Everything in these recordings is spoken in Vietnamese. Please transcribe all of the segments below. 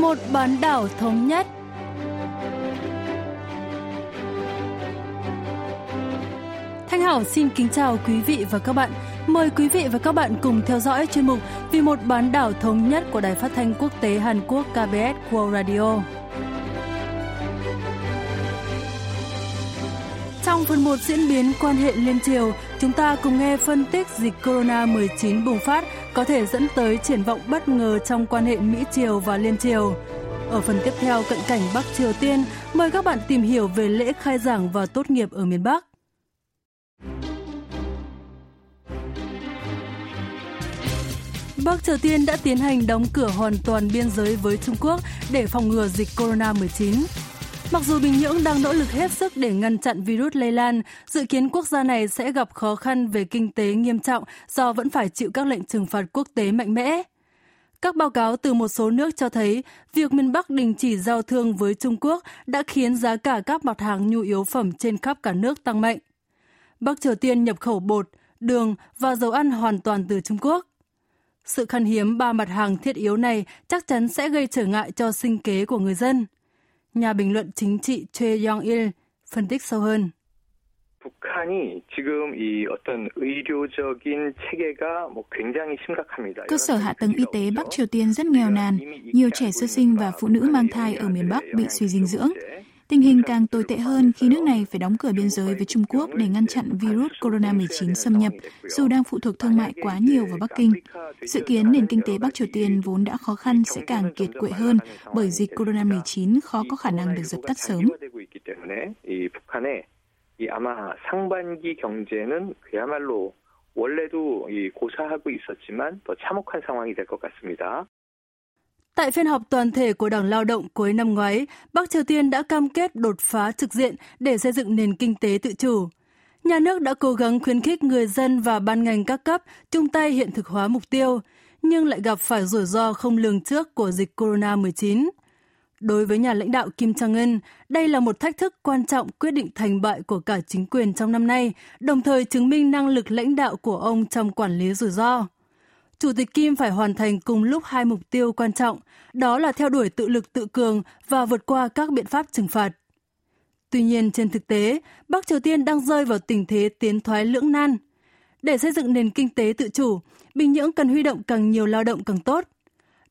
một bán đảo thống nhất. Thanh Hảo xin kính chào quý vị và các bạn. Mời quý vị và các bạn cùng theo dõi chuyên mục Vì một bán đảo thống nhất của Đài Phát thanh Quốc tế Hàn Quốc KBS World Radio. Trong phần 1 diễn biến quan hệ liên triều, chúng ta cùng nghe phân tích dịch corona-19 bùng phát có thể dẫn tới triển vọng bất ngờ trong quan hệ Mỹ-Triều và Liên Triều. Ở phần tiếp theo cận cảnh Bắc Triều Tiên, mời các bạn tìm hiểu về lễ khai giảng và tốt nghiệp ở miền Bắc. Bắc Triều Tiên đã tiến hành đóng cửa hoàn toàn biên giới với Trung Quốc để phòng ngừa dịch corona-19. Mặc dù Bình Nhưỡng đang nỗ lực hết sức để ngăn chặn virus lây lan, dự kiến quốc gia này sẽ gặp khó khăn về kinh tế nghiêm trọng do vẫn phải chịu các lệnh trừng phạt quốc tế mạnh mẽ. Các báo cáo từ một số nước cho thấy việc miền Bắc đình chỉ giao thương với Trung Quốc đã khiến giá cả các mặt hàng nhu yếu phẩm trên khắp cả nước tăng mạnh. Bắc Triều Tiên nhập khẩu bột, đường và dầu ăn hoàn toàn từ Trung Quốc. Sự khan hiếm ba mặt hàng thiết yếu này chắc chắn sẽ gây trở ngại cho sinh kế của người dân nhà bình luận chính trị Choi Young-il phân tích sâu hơn. Cơ sở hạ tầng y tế Bắc Triều Tiên rất nghèo nàn, nhiều trẻ sơ sinh và phụ nữ mang thai ở miền Bắc bị suy dinh dưỡng. Tình hình càng tồi tệ hơn khi nước này phải đóng cửa biên giới với Trung Quốc để ngăn chặn virus corona-19 xâm nhập, dù đang phụ thuộc thương mại quá nhiều vào Bắc Kinh. Dự kiến nền kinh tế Bắc Triều Tiên vốn đã khó khăn sẽ càng kiệt quệ hơn bởi dịch corona-19 khó có khả năng được dập tắt sớm. 이 아마 상반기 경제는 그야말로 원래도 이 고사하고 있었지만 더 참혹한 상황이 될 것 같습니다. Tại phiên họp toàn thể của Đảng Lao động cuối năm ngoái, Bắc Triều Tiên đã cam kết đột phá trực diện để xây dựng nền kinh tế tự chủ. Nhà nước đã cố gắng khuyến khích người dân và ban ngành các cấp chung tay hiện thực hóa mục tiêu, nhưng lại gặp phải rủi ro không lường trước của dịch corona-19. Đối với nhà lãnh đạo Kim Jong-un, đây là một thách thức quan trọng quyết định thành bại của cả chính quyền trong năm nay, đồng thời chứng minh năng lực lãnh đạo của ông trong quản lý rủi ro. Chủ tịch Kim phải hoàn thành cùng lúc hai mục tiêu quan trọng, đó là theo đuổi tự lực tự cường và vượt qua các biện pháp trừng phạt. Tuy nhiên, trên thực tế, Bắc Triều Tiên đang rơi vào tình thế tiến thoái lưỡng nan. Để xây dựng nền kinh tế tự chủ, Bình Nhưỡng cần huy động càng nhiều lao động càng tốt –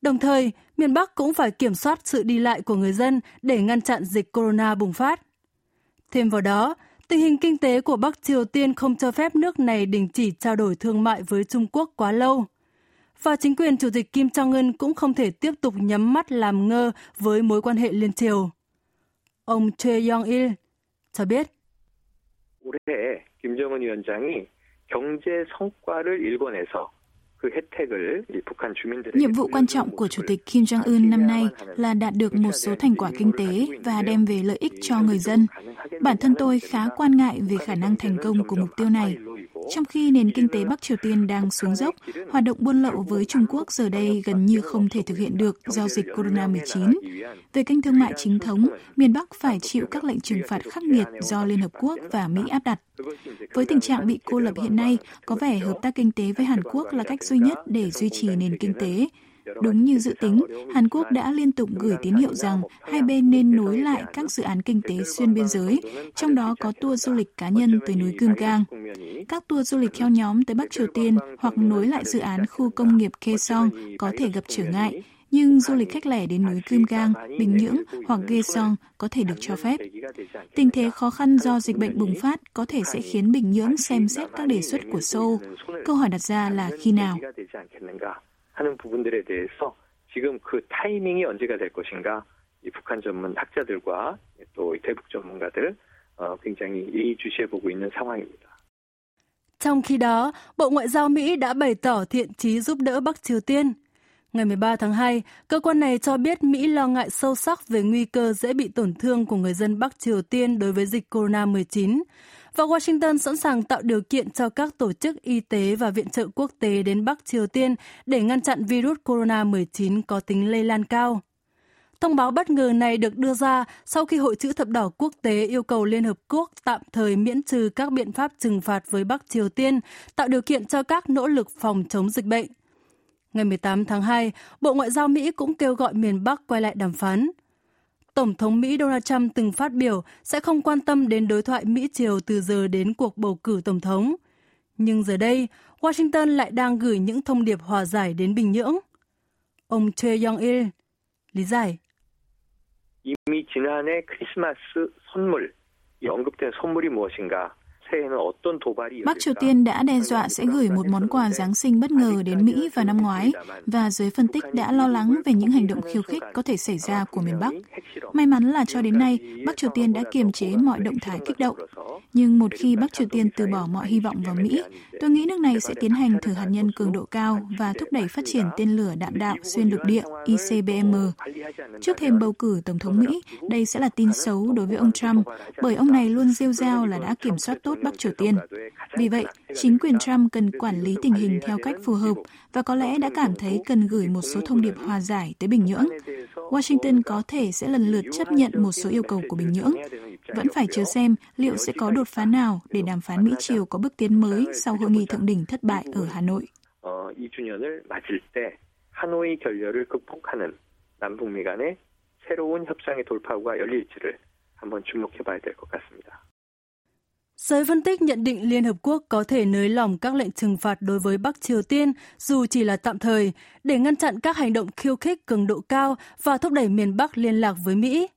Đồng thời, miền Bắc cũng phải kiểm soát sự đi lại của người dân để ngăn chặn dịch corona bùng phát. Thêm vào đó, tình hình kinh tế của Bắc Triều Tiên không cho phép nước này đình chỉ trao đổi thương mại với Trung Quốc quá lâu. Và chính quyền Chủ tịch Kim Jong-un cũng không thể tiếp tục nhắm mắt làm ngơ với mối quan hệ liên triều. Ông Choi Young-il cho biết. 올해 김정은 위원장이 경제 성과를 일궈내서 Nhiệm vụ quan trọng của Chủ tịch Kim Jong-un năm nay là đạt được một số thành quả kinh tế và đem về lợi ích cho người dân. Bản thân tôi khá quan ngại về khả năng thành công của mục tiêu này. Trong khi nền kinh tế Bắc Triều Tiên đang xuống dốc, hoạt động buôn lậu với Trung Quốc giờ đây gần như không thể thực hiện được do dịch corona-19. Về kênh thương mại chính thống, miền Bắc phải chịu các lệnh trừng phạt khắc nghiệt do Liên Hợp Quốc và Mỹ áp đặt. Với tình trạng bị cô lập hiện nay, có vẻ hợp tác kinh tế với Hàn Quốc là cách duy nhất để duy trì nền kinh tế. Đúng như dự tính, Hàn Quốc đã liên tục gửi tín hiệu rằng hai bên nên nối lại các dự án kinh tế xuyên biên giới, trong đó có tour du lịch cá nhân tới núi Cương Cang. Các tour du lịch theo nhóm tới Bắc Triều Tiên hoặc nối lại dự án khu công nghiệp Kaesong có thể gặp trở ngại, nhưng du lịch khách lẻ đến núi Kim Gang, Bình Nhưỡng hoặc Kaesong có thể được cho phép. Tình thế khó khăn do dịch bệnh bùng phát có thể sẽ khiến Bình Nhưỡng xem xét các đề xuất của Seoul. Câu hỏi đặt ra là khi nào? 하는 부분들에 대해서 지금 그 타이밍이 언제가 될 것인가 이 북한 전문 학자들과 또 대북 전문가들 어, 굉장히 예의주시해 보고 있는 상황입니다. Trong khi đó, Bộ Ngoại giao Mỹ đã bày tỏ thiện chí giúp đỡ Bắc Triều Tiên. Ngày 13 tháng 2, cơ quan này cho biết Mỹ lo ngại sâu sắc về nguy cơ dễ bị tổn thương của người dân Bắc Triều Tiên đối với dịch corona-19 và Washington sẵn sàng tạo điều kiện cho các tổ chức y tế và viện trợ quốc tế đến Bắc Triều Tiên để ngăn chặn virus corona-19 có tính lây lan cao. Thông báo bất ngờ này được đưa ra sau khi Hội chữ thập đỏ quốc tế yêu cầu Liên Hợp Quốc tạm thời miễn trừ các biện pháp trừng phạt với Bắc Triều Tiên, tạo điều kiện cho các nỗ lực phòng chống dịch bệnh. Ngày 18 tháng 2, Bộ Ngoại giao Mỹ cũng kêu gọi miền Bắc quay lại đàm phán. Tổng thống Mỹ Donald Trump từng phát biểu sẽ không quan tâm đến đối thoại Mỹ-Triều từ giờ đến cuộc bầu cử tổng thống. Nhưng giờ đây, Washington lại đang gửi những thông điệp hòa giải đến Bình Nhưỡng. Ông Choi Yong-il lý giải. 이미 지난해 크리스마스 선물, 언급된 선물이 무엇인가? Bắc Triều Tiên đã đe dọa sẽ gửi một món quà Giáng sinh bất ngờ đến Mỹ vào năm ngoái và giới phân tích đã lo lắng về những hành động khiêu khích có thể xảy ra của miền Bắc. May mắn là cho đến nay, Bắc Triều Tiên đã kiềm chế mọi động thái kích động. Nhưng một khi Bắc Triều Tiên từ bỏ mọi hy vọng vào Mỹ, tôi nghĩ nước này sẽ tiến hành thử hạt nhân cường độ cao và thúc đẩy phát triển tên lửa đạn đạo xuyên lục địa ICBM. Trước thềm bầu cử Tổng thống Mỹ, đây sẽ là tin xấu đối với ông Trump, bởi ông này luôn rêu rao là đã kiểm soát tốt Bắc Triều Tiên. Vì vậy, chính quyền Trump cần quản lý tình hình theo cách phù hợp và có lẽ đã cảm thấy cần gửi một số thông điệp hòa giải tới Bình Nhưỡng. Washington có thể sẽ lần lượt chấp nhận một số yêu cầu của Bình Nhưỡng Vẫn phải chờ xem liệu sẽ có đột phá nào để đàm phán Mỹ-Triều có bước tiến mới sau hội nghị thượng đỉnh thất bại ở Hà Nội. 하노이 결렬을 극복하는 남북미 간의 새로운 협상의 돌파구가 열릴지를 한번 주목해 봐야 될 것 같습니다. Giới phân tích nhận định Liên Hợp Quốc có thể nới lỏng các lệnh trừng phạt đối với Bắc Triều Tiên dù chỉ là tạm thời để ngăn chặn các hành động khiêu khích cường độ cao và thúc đẩy miền Bắc liên lạc với Mỹ.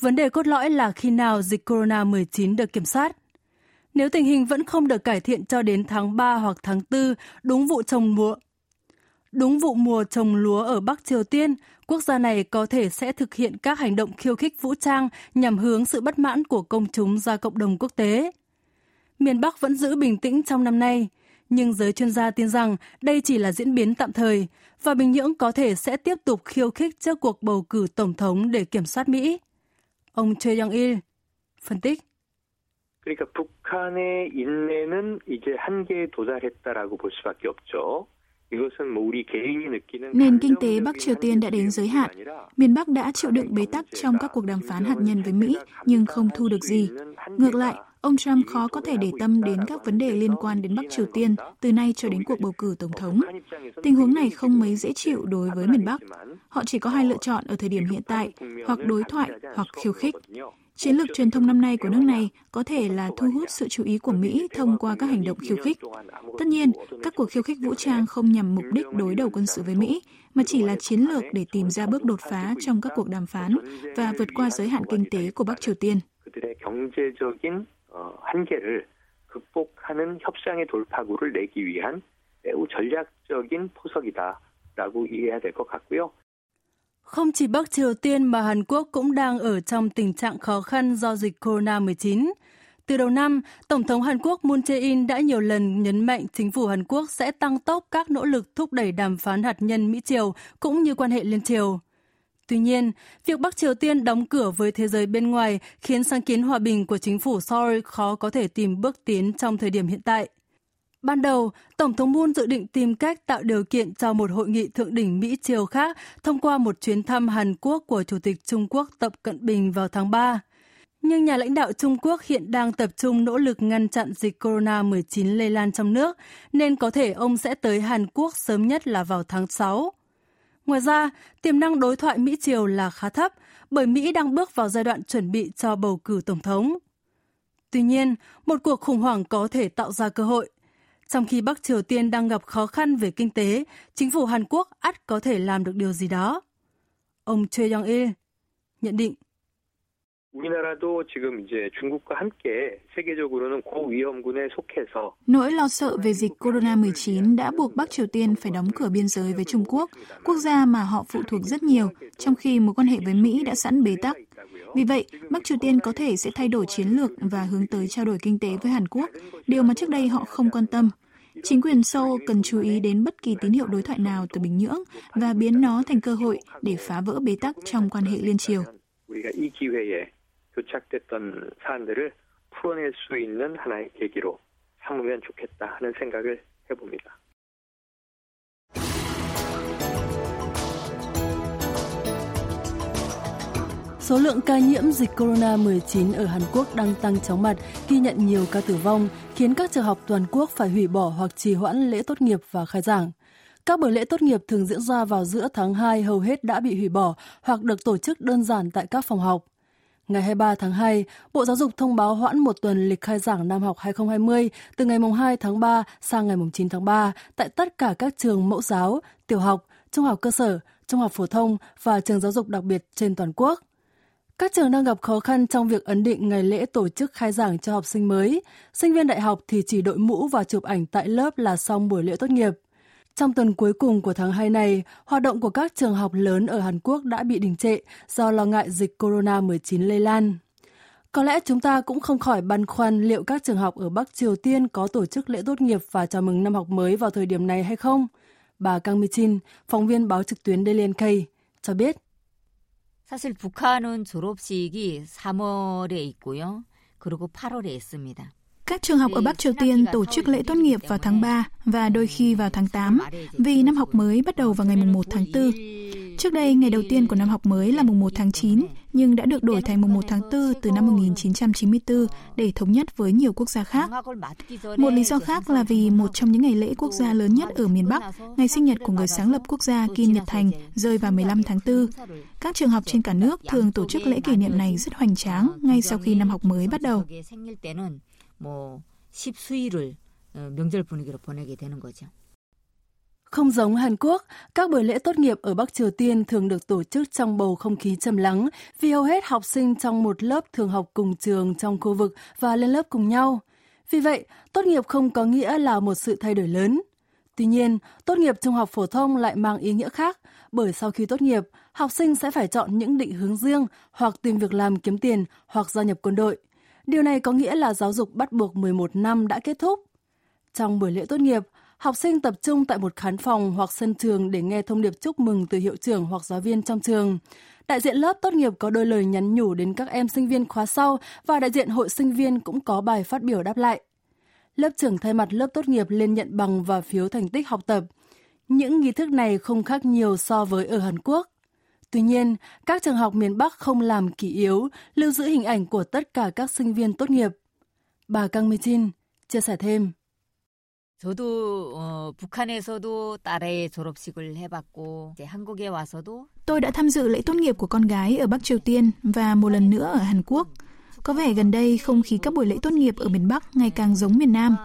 Vấn đề cốt lõi là khi nào dịch corona-19 được kiểm soát. Nếu tình hình vẫn không được cải thiện cho đến tháng 3 hoặc tháng 4, đúng vụ trồng lúa, đúng vụ mùa trồng lúa ở Bắc Triều Tiên, quốc gia này có thể sẽ thực hiện các hành động khiêu khích vũ trang nhằm hướng sự bất mãn của công chúng ra cộng đồng quốc tế miền Bắc vẫn giữ bình tĩnh trong năm nay, nhưng giới chuyên gia tin rằng đây chỉ là diễn biến tạm thời và Bình Nhưỡng có thể sẽ tiếp tục khiêu khích trước cuộc bầu cử tổng thống để kiểm soát Mỹ. Ông Choi Young-il phân tích. 그러니까 북한의 인내는 이제 한계에 도달했다라고 볼 수밖에 없죠. Nền kinh tế Bắc Triều Tiên đã đến giới hạn. Miền Bắc đã chịu đựng bế tắc trong các cuộc đàm phán hạt nhân với Mỹ, nhưng không thu được gì. Ngược lại, ông Trump khó có thể để tâm đến các vấn đề liên quan đến Bắc Triều Tiên từ nay cho đến cuộc bầu cử tổng thống. Tình huống này không mấy dễ chịu đối với miền Bắc. Họ chỉ có hai lựa chọn ở thời điểm hiện tại, hoặc đối thoại hoặc khiêu khích. Chiến lược truyền thông năm nay của nước này có thể là thu hút sự chú ý của Mỹ thông qua các hành động khiêu khích. Tất nhiên, các cuộc khiêu khích vũ trang không nhằm mục đích đối đầu quân sự với Mỹ, mà chỉ là chiến lược để tìm ra bước đột phá trong các cuộc đàm phán và vượt qua giới hạn kinh tế của Bắc Triều Tiên. 극복하는 협상의 돌파구를 내기 위한 매우 전략적인 포석이다라고 이해해야 될 것 같고요. Không chỉ Bắc Triều Tiên mà Hàn Quốc cũng đang ở trong tình trạng khó khăn do dịch corona-19. Từ đầu năm, Tổng thống Hàn Quốc Moon Jae-in đã nhiều lần nhấn mạnh chính phủ Hàn Quốc sẽ tăng tốc các nỗ lực thúc đẩy đàm phán hạt nhân Mỹ-Triều cũng như quan hệ liên triều. Tuy nhiên, việc Bắc Triều Tiên đóng cửa với thế giới bên ngoài khiến sáng kiến hòa bình của chính phủ Seoul khó có thể tìm bước tiến trong thời điểm hiện tại. Ban đầu, Tổng thống Moon dự định tìm cách tạo điều kiện cho một hội nghị thượng đỉnh Mỹ-Triều khác thông qua một chuyến thăm Hàn Quốc của Chủ tịch Trung Quốc Tập Cận Bình vào tháng 3. Nhưng nhà lãnh đạo Trung Quốc hiện đang tập trung nỗ lực ngăn chặn dịch corona-19 lây lan trong nước, nên có thể ông sẽ tới Hàn Quốc sớm nhất là vào tháng 6. Ngoài ra, tiềm năng đối thoại Mỹ-Triều là khá thấp, bởi Mỹ đang bước vào giai đoạn chuẩn bị cho bầu cử tổng thống. Tuy nhiên, một cuộc khủng hoảng có thể tạo ra cơ hội. Trong khi Bắc Triều Tiên đang gặp khó khăn về kinh tế, chính phủ Hàn Quốc ắt có thể làm được điều gì đó. Ông Choi Young-il nhận định. 우리나라도 지금 이제 중국과 함께 세계적으로는 고위험군에 속해서 Nỗi lo sợ về dịch corona-19 đã buộc Bắc Triều Tiên phải đóng cửa biên giới với Trung Quốc, quốc gia mà họ phụ thuộc rất nhiều, trong khi mối quan hệ với Mỹ đã sẵn bế tắc. Vì vậy, Bắc Triều Tiên có thể sẽ thay đổi chiến lược và hướng tới trao đổi kinh tế với Hàn Quốc, điều mà trước đây họ không quan tâm. Chính quyền Seoul cần chú ý đến bất kỳ tín hiệu đối thoại nào từ Bình Nhưỡng và biến nó thành cơ hội để phá vỡ bế tắc trong quan hệ liên triều. 교착됐던 사안들을 풀어낼 수 있는 하나의 계기로 삼으면 좋겠다 하는 생각을 해봅니다. Số lượng ca nhiễm dịch corona-19 ở Hàn Quốc đang tăng chóng mặt, ghi nhận nhiều ca tử vong, khiến các trường học toàn quốc phải hủy bỏ hoặc trì hoãn lễ tốt nghiệp và khai giảng. các buổi lễ tốt nghiệp thường diễn ra vào giữa tháng 2 hầu hết đã bị hủy bỏ hoặc được tổ chức đơn giản tại các phòng học. Ngày 23 tháng 2, Bộ Giáo dục thông báo hoãn một tuần lịch khai giảng năm học 2020 từ ngày 2 tháng 3 sang ngày 9 tháng 3 tại tất cả các trường mẫu giáo, tiểu học, trung học cơ sở, trung học phổ thông và trường giáo dục đặc biệt trên toàn quốc. Các trường đang gặp khó khăn trong việc ấn định ngày lễ tổ chức khai giảng cho học sinh mới. Sinh viên đại học thì chỉ đội mũ và chụp ảnh tại lớp là xong buổi lễ tốt nghiệp. Trong tuần cuối cùng của tháng 2 này, hoạt động của các trường học lớn ở Hàn Quốc đã bị đình trệ do lo ngại dịch corona-19 lây lan. Có lẽ chúng ta cũng không khỏi băn khoăn liệu các trường học ở Bắc Triều Tiên có tổ chức lễ tốt nghiệp và chào mừng năm học mới vào thời điểm này hay không? Bà Kang Mi-chin, phóng viên báo trực tuyến Daily NK, cho biết. 사실 북한은 졸업식이 3월에 있고요. 그리고 8월에 있습니다. Các trường học ở Bắc Triều Tiên tổ chức lễ tốt nghiệp vào tháng 3 và đôi khi vào tháng 8 vì năm học mới bắt đầu vào ngày 1 tháng 4. Trước đây, ngày đầu tiên của năm học mới là mùng 1 tháng 9, nhưng đã được đổi thành mùng 1 tháng 4 từ năm 1994 để thống nhất với nhiều quốc gia khác. Một lý do khác là vì một trong những ngày lễ quốc gia lớn nhất ở miền Bắc, ngày sinh nhật của người sáng lập quốc gia Kim Nhật Thành, rơi vào 15 tháng 4. Các trường học trên cả nước thường tổ chức lễ kỷ niệm này rất hoành tráng ngay sau khi năm học mới bắt đầu. 뭐 10수일을 명절 분위기로 보내게 되는 거죠. Không giống Hàn Quốc, các buổi lễ tốt nghiệp ở Bắc Triều Tiên thường được tổ chức trong bầu không khí trầm lắng vì hầu hết học sinh trong một lớp thường học cùng trường trong khu vực và lên lớp cùng nhau. Vì vậy, tốt nghiệp không có nghĩa là một sự thay đổi lớn. Tuy nhiên, tốt nghiệp trung học phổ thông lại mang ý nghĩa khác, bởi sau khi tốt nghiệp, học sinh sẽ phải chọn những định hướng riêng hoặc tìm việc làm kiếm tiền hoặc gia nhập quân đội – Điều này có nghĩa là giáo dục bắt buộc 11 năm đã kết thúc. Trong buổi lễ tốt nghiệp, học sinh tập trung tại một khán phòng hoặc sân trường để nghe thông điệp chúc mừng từ hiệu trưởng hoặc giáo viên trong trường. Đại diện lớp tốt nghiệp có đôi lời nhắn nhủ đến các em sinh viên khóa sau và đại diện hội sinh viên cũng có bài phát biểu đáp lại. Lớp trưởng thay mặt lớp tốt nghiệp lên nhận bằng và phiếu thành tích học tập. Những nghi thức này không khác nhiều so với ở Hàn Quốc. Tuy nhiên, các trường học miền Bắc không làm kỷ yếu, lưu giữ hình ảnh của tất cả các sinh viên tốt nghiệp. Bà Kang Mi-jin chia sẻ thêm. Tôi đã tham dự lễ tốt nghiệp của con gái ở Bắc Triều Tiên và một lần nữa ở Hàn Quốc. Có vẻ gần đây không khí các buổi lễ tốt nghiệp ở miền Bắc ngày càng giống miền Nam.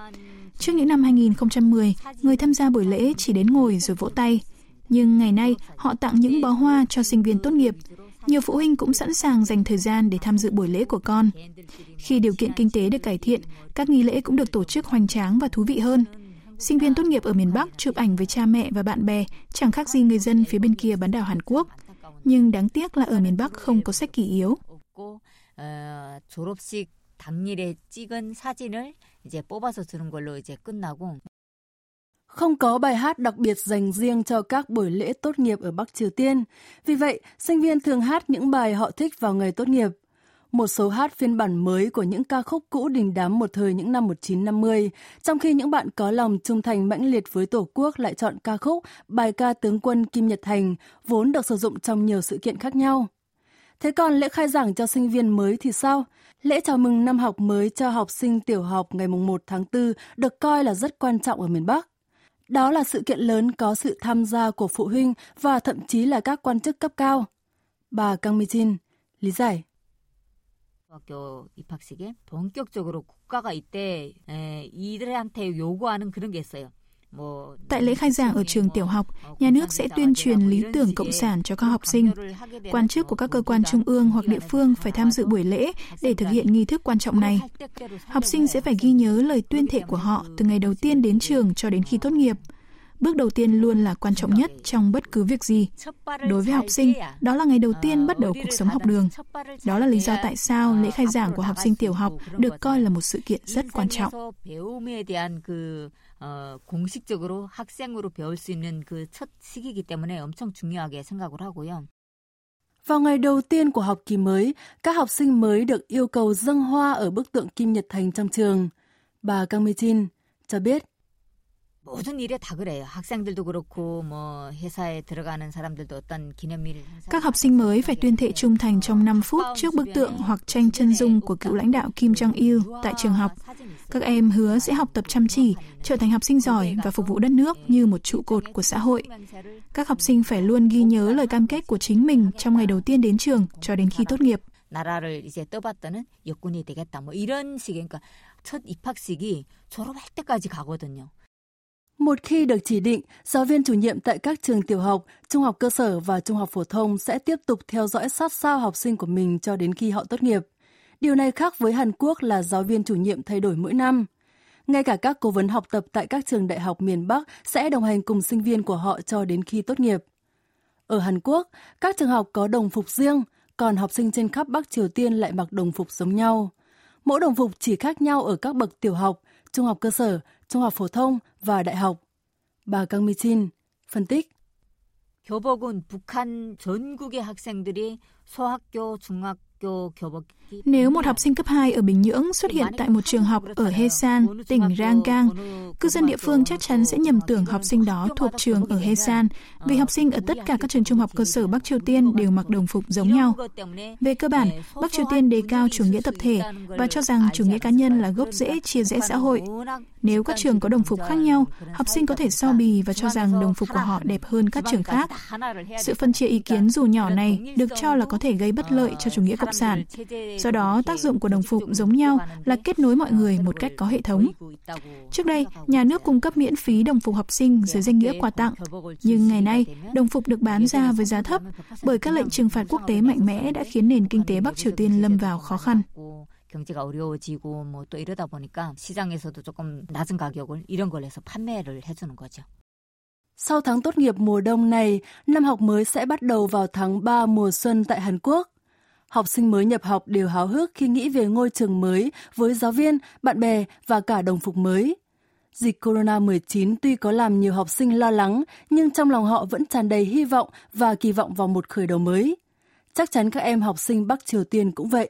Trước những năm 2010, người tham gia buổi lễ chỉ đến ngồi rồi vỗ tay. Nhưng ngày nay, họ tặng những bó hoa cho sinh viên tốt nghiệp. Nhiều phụ huynh cũng sẵn sàng dành thời gian để tham dự buổi lễ của con. Khi điều kiện kinh tế được cải thiện, các nghi lễ cũng được tổ chức hoành tráng và thú vị hơn. Sinh viên tốt nghiệp ở miền Bắc chụp ảnh với cha mẹ và bạn bè chẳng khác gì người dân phía bên kia bán đảo Hàn Quốc. Nhưng đáng tiếc là ở miền Bắc không có sách kỷ yếu. 졸업식 당일에 찍은 사진을 이제 뽑아서 주는 걸로 이제 끝나고 không có bài hát đặc biệt dành riêng cho các buổi lễ tốt nghiệp ở Bắc Triều Tiên. Vì vậy, sinh viên thường hát những bài họ thích vào ngày tốt nghiệp. Một số hát phiên bản mới của những ca khúc cũ đình đám một thời những năm 1950, trong khi những bạn có lòng trung thành mãnh liệt với Tổ quốc lại chọn ca khúc bài ca tướng quân Kim Nhật Thành, vốn được sử dụng trong nhiều sự kiện khác nhau. Thế còn lễ khai giảng cho sinh viên mới thì sao? Lễ chào mừng năm học mới cho học sinh tiểu học ngày 1 tháng 4 được coi là rất quan trọng ở miền Bắc. Đó là sự kiện lớn có sự tham gia của phụ huynh và thậm chí là các quan chức cấp cao. Bà Kang Mi-jin lý giải. 학교 입학식에 본격적으로 국가가 이때 이들한테 요구하는 그런 게 있어요. Tại lễ khai giảng ở trường tiểu học, nhà nước sẽ tuyên truyền lý tưởng cộng sản cho các học sinh. Quan chức của các cơ quan trung ương hoặc địa phương phải tham dự buổi lễ để thực hiện nghi thức quan trọng này. Học sinh sẽ phải ghi nhớ lời tuyên thệ của họ từ ngày đầu tiên đến trường cho đến khi tốt nghiệp. Bước đầu tiên luôn là quan trọng nhất trong bất cứ việc gì. Đối với học sinh, đó là ngày đầu tiên bắt đầu cuộc sống học đường. Đó là lý do tại sao lễ khai giảng của học sinh tiểu học được coi là một sự kiện rất quan trọng. 공식적으로 학생으로 배울 수 있는 그 첫 시기이기 때문에 엄청 중요하게 생각을 하고요. Vào ngày đầu tiên của học kỳ mới, các học sinh mới được yêu cầu dâng hoa ở bức tượng Kim Nhật Thành trong trường. Bà Kang Mi-jin cho biết Các học sinh mới phải tuyên thệ trung thành trong 5 phút trước bức tượng hoặc tranh chân dung của cựu lãnh đạo Kim Jong Il tại trường học. Các em hứa sẽ học tập chăm chỉ, trở thành học sinh giỏi và phục vụ đất nước như một trụ cột của xã hội. Các học sinh phải luôn ghi nhớ lời cam kết của chính mình trong ngày đầu tiên đến trường cho đến khi tốt nghiệp. 나라를 이제 떠받드는 역군이 되겠다. 뭐 이런 식의 그러니까 첫 입학식이 졸업할 때까지 가거든요. Một khi được chỉ định, giáo viên chủ nhiệm tại các trường tiểu học, trung học cơ sở và trung học phổ thông sẽ tiếp tục theo dõi sát sao học sinh của mình cho đến khi họ tốt nghiệp. Điều này khác với Hàn Quốc là giáo viên chủ nhiệm thay đổi mỗi năm. Ngay cả các cố vấn học tập tại các trường đại học miền Bắc sẽ đồng hành cùng sinh viên của họ cho đến khi tốt nghiệp. Ở Hàn Quốc, các trường học có đồng phục riêng, còn học sinh trên khắp Bắc Triều Tiên lại mặc đồng phục giống nhau. Mỗi đồng phục chỉ khác nhau ở các bậc tiểu học, trung học cơ sở, trung học phổ thông và đại học. Bà Kang Mi-chin phân tích. 교복은 북한 전국의 학생들이 소학교, 중학교 nếu một học sinh cấp 2 ở Bình Nhưỡng xuất hiện tại một trường học ở Hesan, tỉnh Rangang, cư dân địa phương chắc chắn sẽ nhầm tưởng học sinh đó thuộc trường ở Hesan, vì học sinh ở tất cả các trường trung học cơ sở Bắc Triều Tiên đều mặc đồng phục giống nhau. Về cơ bản, Bắc Triều Tiên đề cao chủ nghĩa tập thể và cho rằng chủ nghĩa cá nhân là gốc rễ chia rẽ xã hội. Nếu các trường có đồng phục khác nhau, học sinh có thể so bì và cho rằng đồng phục của họ đẹp hơn các trường khác. Sự phân chia ý kiến dù nhỏ này được cho là có thể gây bất lợi cho chủ nghĩa cộng sản. Do đó, tác dụng của đồng phục giống nhau là kết nối mọi người một cách có hệ thống. Trước đây, nhà nước cung cấp miễn phí đồng phục học sinh dưới danh nghĩa quà tặng. Nhưng ngày nay, đồng phục được bán ra với giá thấp bởi các lệnh trừng phạt quốc tế mạnh mẽ đã khiến nền kinh tế Bắc Triều Tiên lâm vào khó khăn. 경제가 어려워지고 뭐 또 이러다 보니까 시장에서도 조금 낮은 가격을 이런 걸 해서 판매를 해주는 거죠. Sau tháng tốt nghiệp mùa đông này, năm học mới sẽ bắt đầu vào tháng 3 mùa xuân tại Hàn Quốc. Học sinh mới nhập học đều háo hức khi nghĩ về ngôi trường mới với giáo viên, bạn bè và cả đồng phục mới. Dịch Corona-19 tuy có làm nhiều học sinh lo lắng, nhưng trong lòng họ vẫn tràn đầy hy vọng và kỳ vọng vào một khởi đầu mới. Chắc chắn các em học sinh Bắc Triều Tiên cũng vậy.